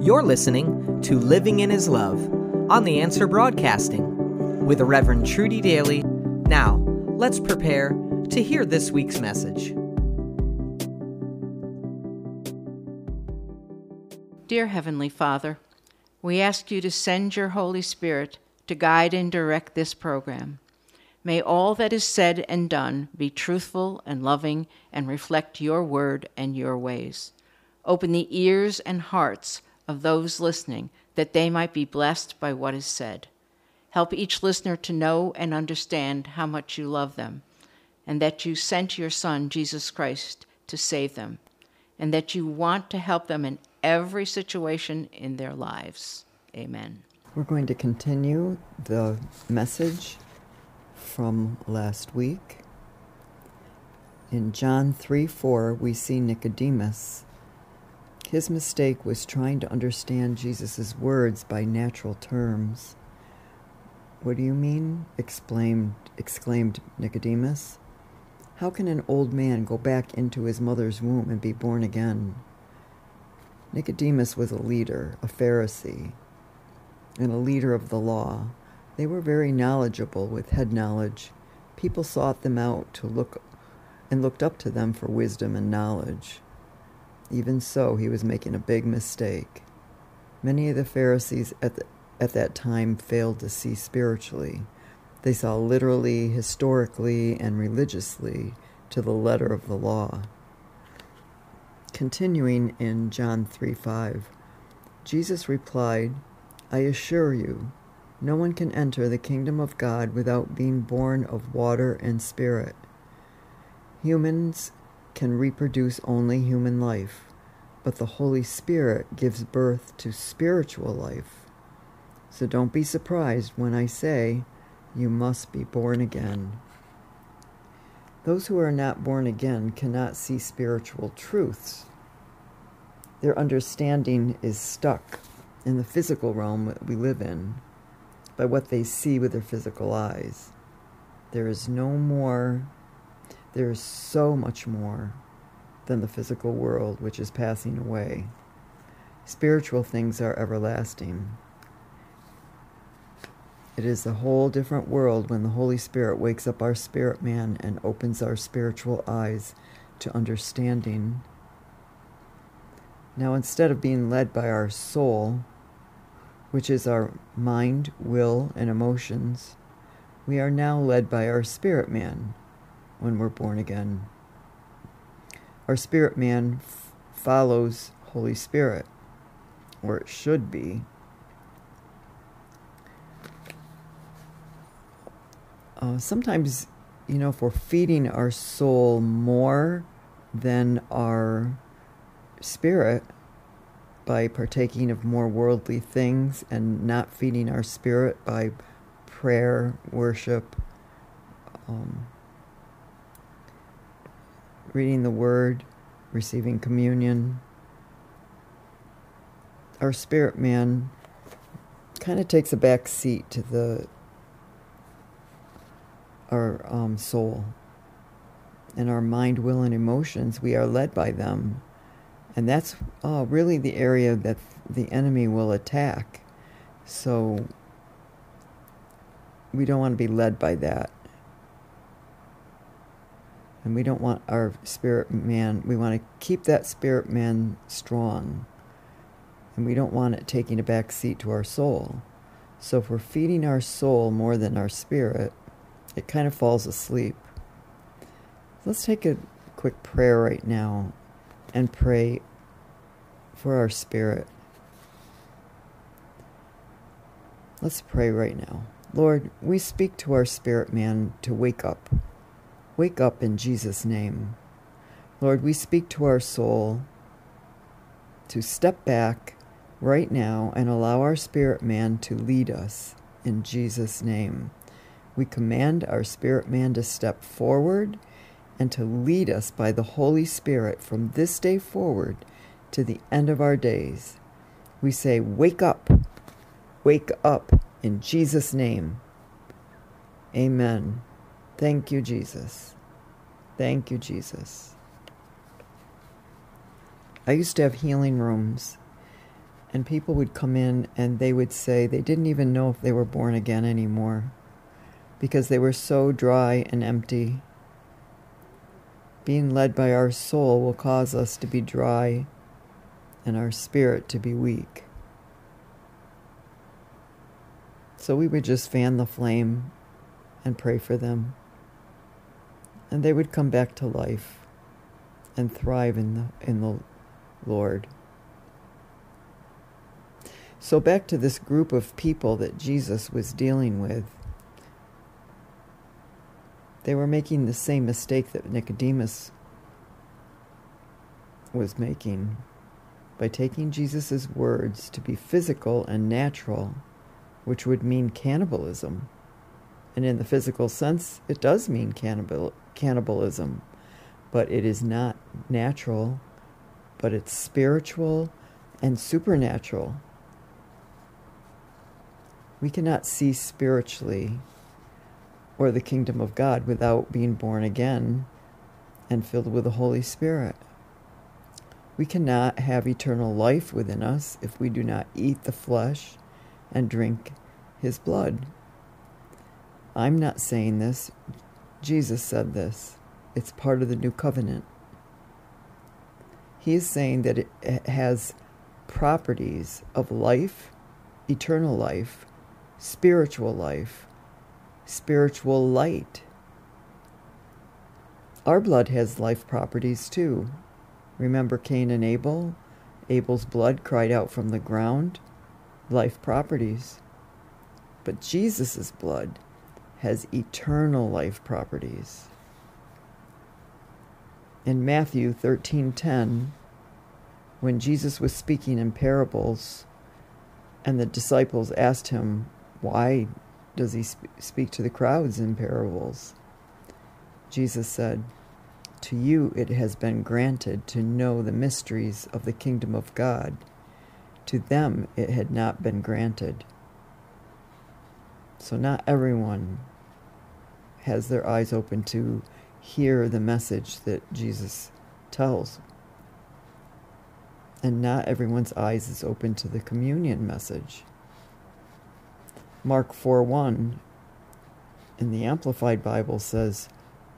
You're listening to Living in His Love on The Answer Broadcasting with Reverend Trudy Daly. Now, let's prepare to hear this week's message. Dear Heavenly Father, we ask you to send your Holy Spirit to guide and direct this program. May all that is said and done be truthful and loving and reflect your word and your ways. Open the ears and hearts of those listening that they might be blessed by what is said. Help each listener to know and understand how much you love them, and that you sent your Son, Jesus Christ, to save them, and that you want to help them in every situation in their lives. Amen. We're going to continue the message from last week. In John 3 4, we see Nicodemus his mistake was trying to understand Jesus' words by natural terms. What do you mean? exclaimed, exclaimed Nicodemus. How can an old man go back into his mother's womb and be born again? Nicodemus was a leader, a Pharisee, and a leader of the law. They were very knowledgeable with head knowledge. People sought them out to look and looked up to them for wisdom and knowledge. Even so, he was making a big mistake. Many of the Pharisees at, the, at that time failed to see spiritually. They saw literally, historically, and religiously to the letter of the law. Continuing in John 3 5, Jesus replied, I assure you, no one can enter the kingdom of God without being born of water and spirit. Humans can reproduce only human life, but the Holy Spirit gives birth to spiritual life. So don't be surprised when I say you must be born again. Those who are not born again cannot see spiritual truths. Their understanding is stuck in the physical realm that we live in by what they see with their physical eyes. There is no more there is so much more than the physical world which is passing away. Spiritual things are everlasting. It is a whole different world when the Holy Spirit wakes up our spirit man and opens our spiritual eyes to understanding. Now, instead of being led by our soul, which is our mind, will, and emotions, we are now led by our spirit man, when we're born again. Our spirit man f- follows Holy Spirit, or it should be. Uh, sometimes, you know, if we're feeding our soul more than our spirit by partaking of more worldly things and not feeding our spirit by prayer, worship, um, reading the Word, receiving communion. Our spirit man kind of takes a back seat to the our um, soul and our mind, will, and emotions. We are led by them, and that's uh, really the area that the enemy will attack. So we don't want to be led by that and we don't want our spirit man, we want to keep that spirit man strong. And we don't want it taking a back seat to our soul. So if we're feeding our soul more than our spirit, it kind of falls asleep. Let's take a quick prayer right now and pray for our spirit. Let's pray right now. Lord, we speak to our spirit man to wake up Wake up in Jesus' name. Lord, we speak to our soul to step back right now and allow our spirit man to lead us in Jesus' name. We command our spirit man to step forward and to lead us by the Holy Spirit from this day forward to the end of our days. We say, Wake up, wake up in Jesus' name. Amen. Thank you, Jesus. Thank you, Jesus. I used to have healing rooms, And people would come in and they would say they didn't even know if they were born again anymore because they were so dry and empty. Being led by our soul will cause us to be dry and our spirit to be weak. So we would just fan the flame and pray for them. And they would come back to life and thrive in the, in the Lord. So, back to this group of people that Jesus was dealing with. They were making the same mistake that Nicodemus was making by taking Jesus' words to be physical and natural, which would mean cannibalism. And in the physical sense, it does mean cannibal, cannibalism, but it is not natural, but it's spiritual and supernatural. We cannot see spiritually or the kingdom of God without being born again and filled with the Holy Spirit. We cannot have eternal life within us if we do not eat the flesh and drink his blood. I'm not saying this. Jesus said this. It's part of the new covenant. He is saying that it has properties of life, eternal life, spiritual life, spiritual light. Our blood has life properties too. Remember Cain and Abel? Abel's blood cried out from the ground. Life properties. But Jesus' blood has eternal life properties. In Matthew 13:10, when Jesus was speaking in parables, and the disciples asked him, "Why does he sp- speak to the crowds in parables?" Jesus said, to you it has been granted to know the mysteries of the kingdom of God. To them it had not been granted. So, not everyone has their eyes open to hear the message that Jesus tells. And not everyone's eyes is open to the communion message. Mark 4 1 in the Amplified Bible says,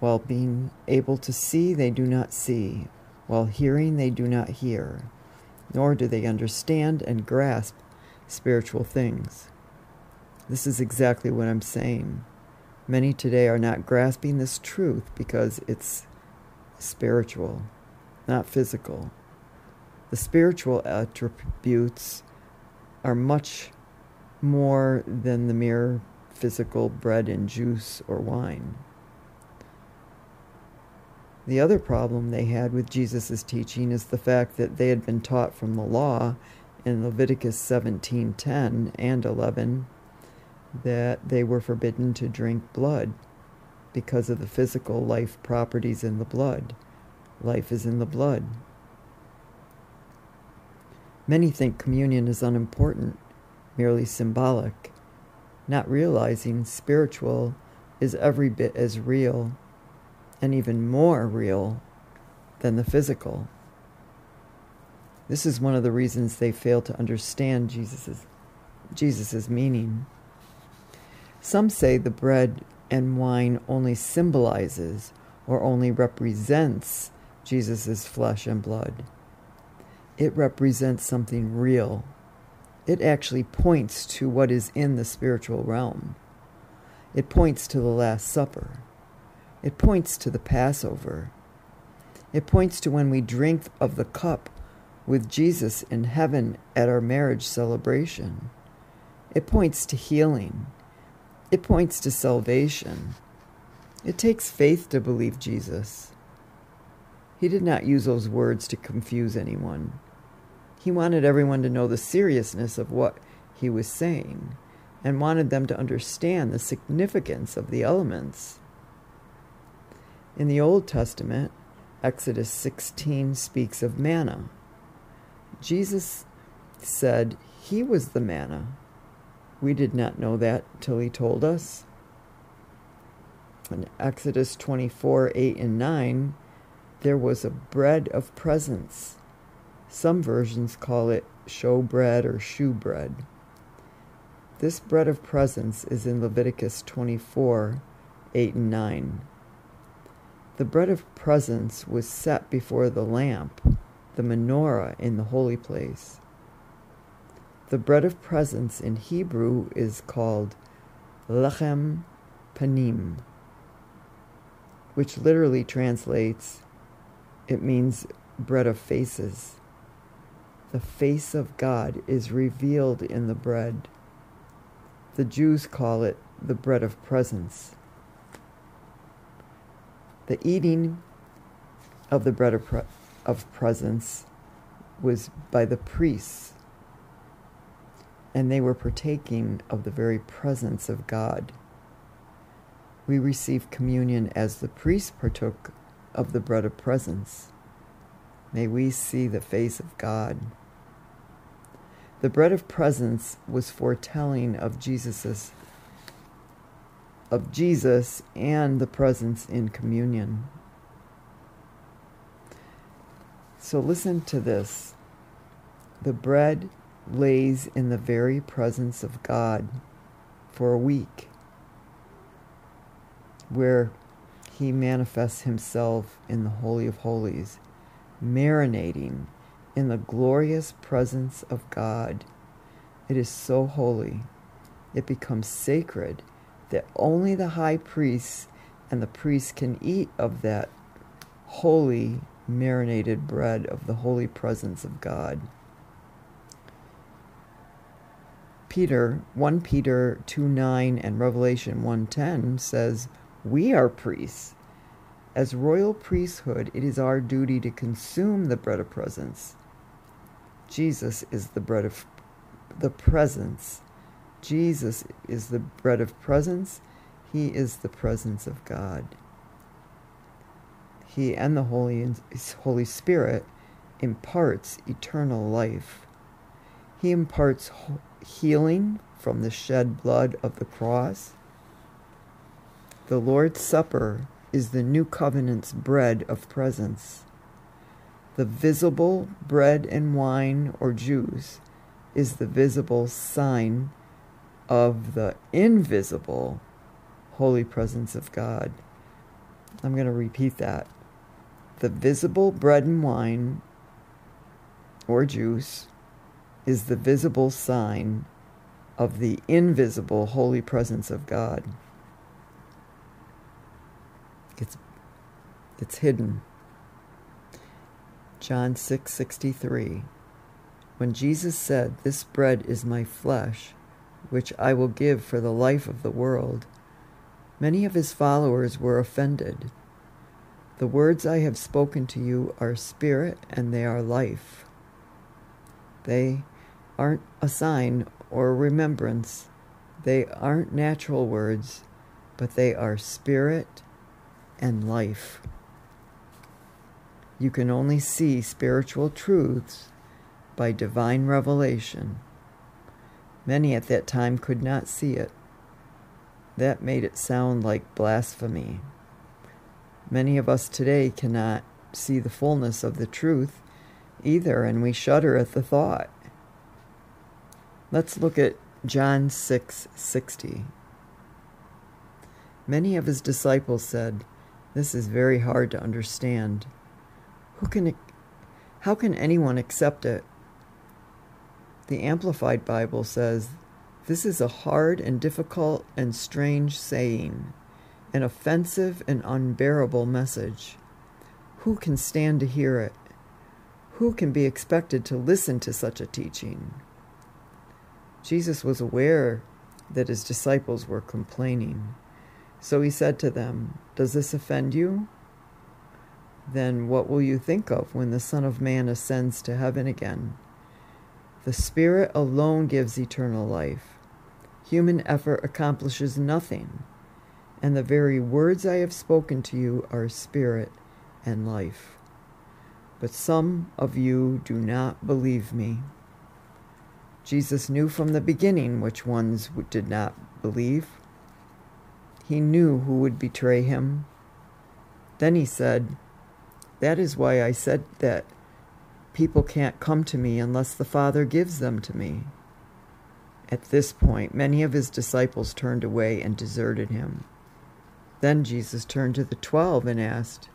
while being able to see, they do not see. While hearing, they do not hear. Nor do they understand and grasp spiritual things. This is exactly what I'm saying. Many today are not grasping this truth because it's spiritual, not physical. The spiritual attributes are much more than the mere physical bread and juice or wine. The other problem they had with Jesus' teaching is the fact that they had been taught from the law in Leviticus 17:10 and 11 that they were forbidden to drink blood because of the physical life properties in the blood. Life is in the blood. Many think communion is unimportant, merely symbolic, not realizing spiritual is every bit as real and even more real than the physical. This is one of the reasons they fail to understand Jesus' Jesus's meaning. Some say the bread and wine only symbolizes or only represents Jesus' flesh and blood. It represents something real. It actually points to what is in the spiritual realm. It points to the Last Supper. It points to the Passover. It points to when we drink of the cup with Jesus in heaven at our marriage celebration. It points to healing. It points to salvation. It takes faith to believe Jesus. He did not use those words to confuse anyone. He wanted everyone to know the seriousness of what he was saying and wanted them to understand the significance of the elements. In the Old Testament, Exodus 16 speaks of manna. Jesus said he was the manna. We did not know that till he told us. In Exodus 24 8 and 9, there was a bread of presence, Some versions call it show bread or shoe bread. This bread of presence is in Leviticus 24 8 and 9. The bread of presence was set before the lamp, the menorah in the holy place. The bread of presence in Hebrew is called lechem panim, which literally translates, it means bread of faces. The face of God is revealed in the bread. The Jews call it the bread of presence. The eating of the bread of, pre- of presence was by the priests, and they were partaking of the very presence of God. We receive communion as the priest partook of the bread of presence. May we see the face of God. The bread of presence was foretelling of Jesus's of Jesus and the presence in communion. So listen to this. The bread lays in the very presence of God for a week, where he manifests himself in the Holy of Holies, marinating in the glorious presence of God. It is so holy. It becomes sacred that only the high priest and the priest can eat of that holy marinated bread of the holy presence of God. Peter, 1 Peter 2 9 and Revelation 1:10 says, We are priests. As royal priesthood, it is our duty to consume the bread of presence. Jesus is the bread of the presence Jesus is the bread of presence. He is the presence of God. He and the Holy, Holy Spirit imparts eternal life. He imparts healing from the shed blood of the cross. The Lord's Supper is the new covenant's bread of presence. The visible bread and wine or juice is the visible sign of the invisible holy presence of God. I'm going to repeat that. The visible bread and wine or juice is the visible sign of the invisible holy presence of God. It's it's hidden. John 6:63 When Jesus said, "This bread is my flesh," which I will give for the life of the world, many of his followers were offended. The words I have spoken to you are spirit and they are life. They aren't a sign or remembrance. They aren't natural words, but they are spirit and life. You can only see spiritual truths by divine revelation. Many at that time could not see it. That made it sound like blasphemy. Many of us today cannot see the fullness of the truth either, and we shudder at the thought. Let's look at John 6 60. Many of his disciples said, This is very hard to understand. Who can, how can anyone accept it? The Amplified Bible says, This is a hard and difficult and strange saying, an offensive and unbearable message. Who can stand to hear it? Who can be expected to listen to such a teaching? Jesus was aware that his disciples were complaining. So he said to them, Does this offend you? Then what will you think of when the Son of Man ascends to heaven again? The Spirit alone gives eternal life. Human effort accomplishes nothing, and the very words I have spoken to you are spirit and life. But some of you do not believe me. Jesus knew from the beginning which ones did not believe. He knew who would betray him. Then he said, That is why I said that People can't come to me unless the Father gives them to me. At this point, many of his disciples turned away and deserted him. Then Jesus turned to the twelve and asked,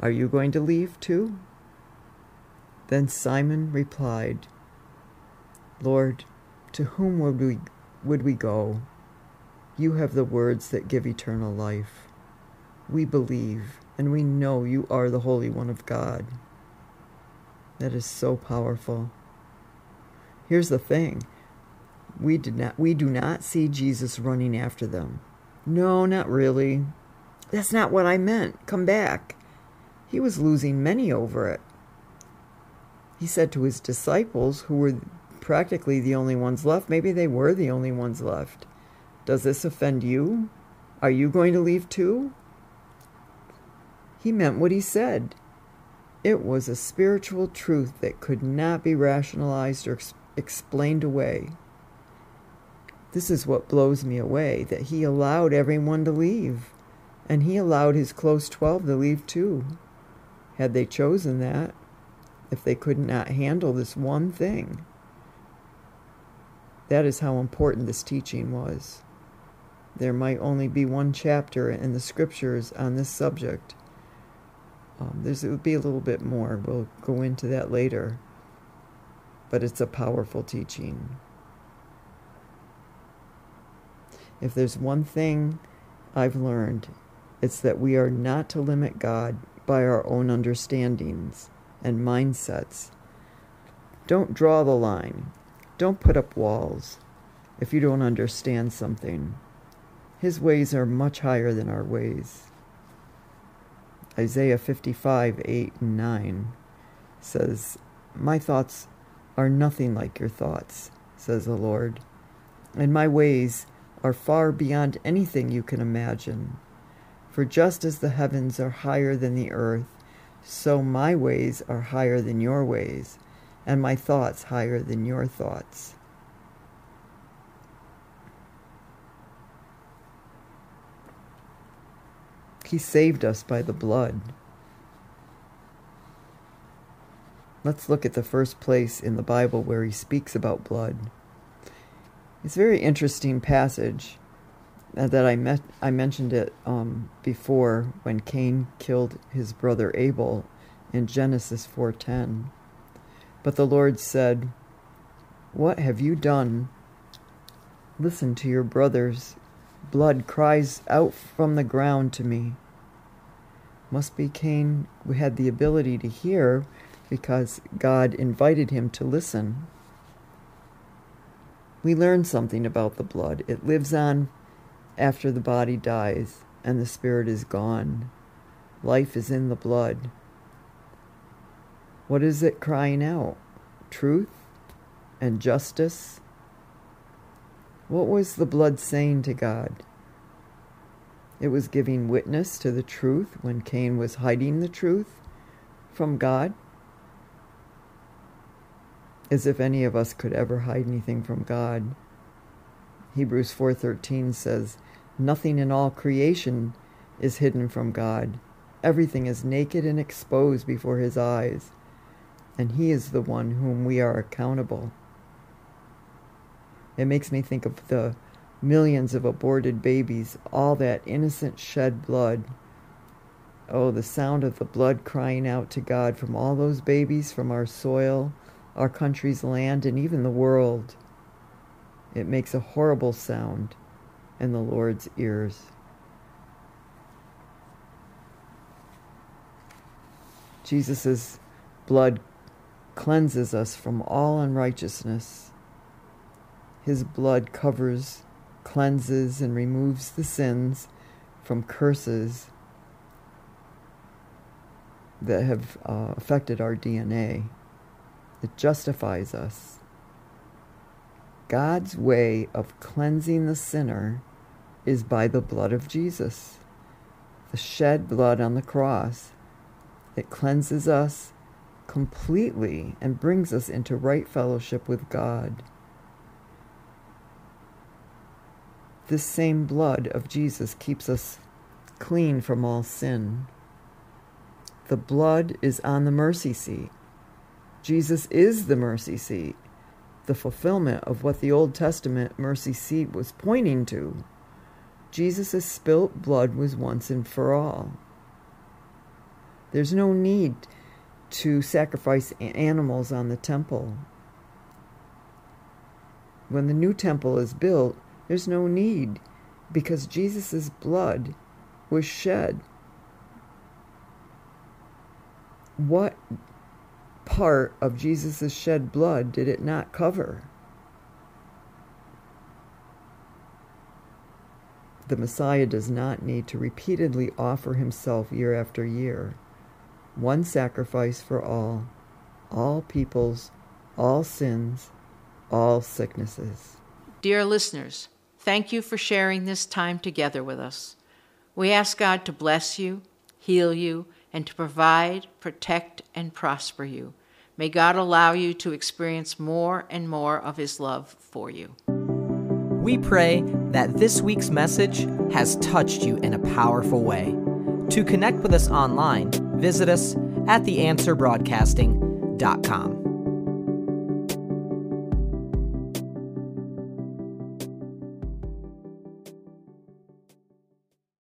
Are you going to leave too? Then Simon replied, Lord, to whom would we, would we go? You have the words that give eternal life. We believe and we know you are the Holy One of God. That is so powerful. Here's the thing. We did not we do not see Jesus running after them. No, not really. That's not what I meant. Come back. He was losing many over it. He said to his disciples, who were practically the only ones left, maybe they were the only ones left. Does this offend you? Are you going to leave too? He meant what he said. It was a spiritual truth that could not be rationalized or ex- explained away. This is what blows me away that he allowed everyone to leave, and he allowed his close 12 to leave too. Had they chosen that, if they could not handle this one thing. That is how important this teaching was. There might only be one chapter in the scriptures on this subject, um, there's it would be a little bit more. We'll go into that later. But it's a powerful teaching. If there's one thing I've learned, it's that we are not to limit God by our own understandings and mindsets. Don't draw the line. Don't put up walls if you don't understand something. His ways are much higher than our ways. Isaiah 55, 8 and 9 says, My thoughts are nothing like your thoughts, says the Lord, and my ways are far beyond anything you can imagine. For just as the heavens are higher than the earth, so my ways are higher than your ways, and my thoughts higher than your thoughts. He saved us by the blood. Let's look at the first place in the Bible where he speaks about blood. It's a very interesting passage uh, that I met. I mentioned it um, before when Cain killed his brother Abel in Genesis 4:10. But the Lord said, "What have you done? Listen to your brother's blood cries out from the ground to me. Must be Cain who had the ability to hear because God invited him to listen. We learn something about the blood. It lives on after the body dies and the spirit is gone. Life is in the blood. What is it crying out? Truth and justice what was the blood saying to God? It was giving witness to the truth when Cain was hiding the truth from God. As if any of us could ever hide anything from God. Hebrews 4:13 says, "Nothing in all creation is hidden from God. Everything is naked and exposed before his eyes, and he is the one whom we are accountable." It makes me think of the millions of aborted babies, all that innocent shed blood. Oh, the sound of the blood crying out to God from all those babies from our soil, our country's land, and even the world. It makes a horrible sound in the Lord's ears. Jesus' blood cleanses us from all unrighteousness. His blood covers, cleanses, and removes the sins from curses that have uh, affected our DNA. It justifies us. God's way of cleansing the sinner is by the blood of Jesus, the shed blood on the cross. It cleanses us completely and brings us into right fellowship with God. This same blood of Jesus keeps us clean from all sin. The blood is on the mercy seat. Jesus is the mercy seat, the fulfillment of what the Old Testament mercy seat was pointing to. Jesus' spilt blood was once and for all. There's no need to sacrifice animals on the temple. When the new temple is built, there's no need because Jesus' blood was shed. What part of Jesus' shed blood did it not cover? The Messiah does not need to repeatedly offer himself year after year. One sacrifice for all, all peoples, all sins, all sicknesses. Dear listeners, thank you for sharing this time together with us. We ask God to bless you, heal you, and to provide, protect, and prosper you. May God allow you to experience more and more of His love for you. We pray that this week's message has touched you in a powerful way. To connect with us online, visit us at theanswerbroadcasting.com.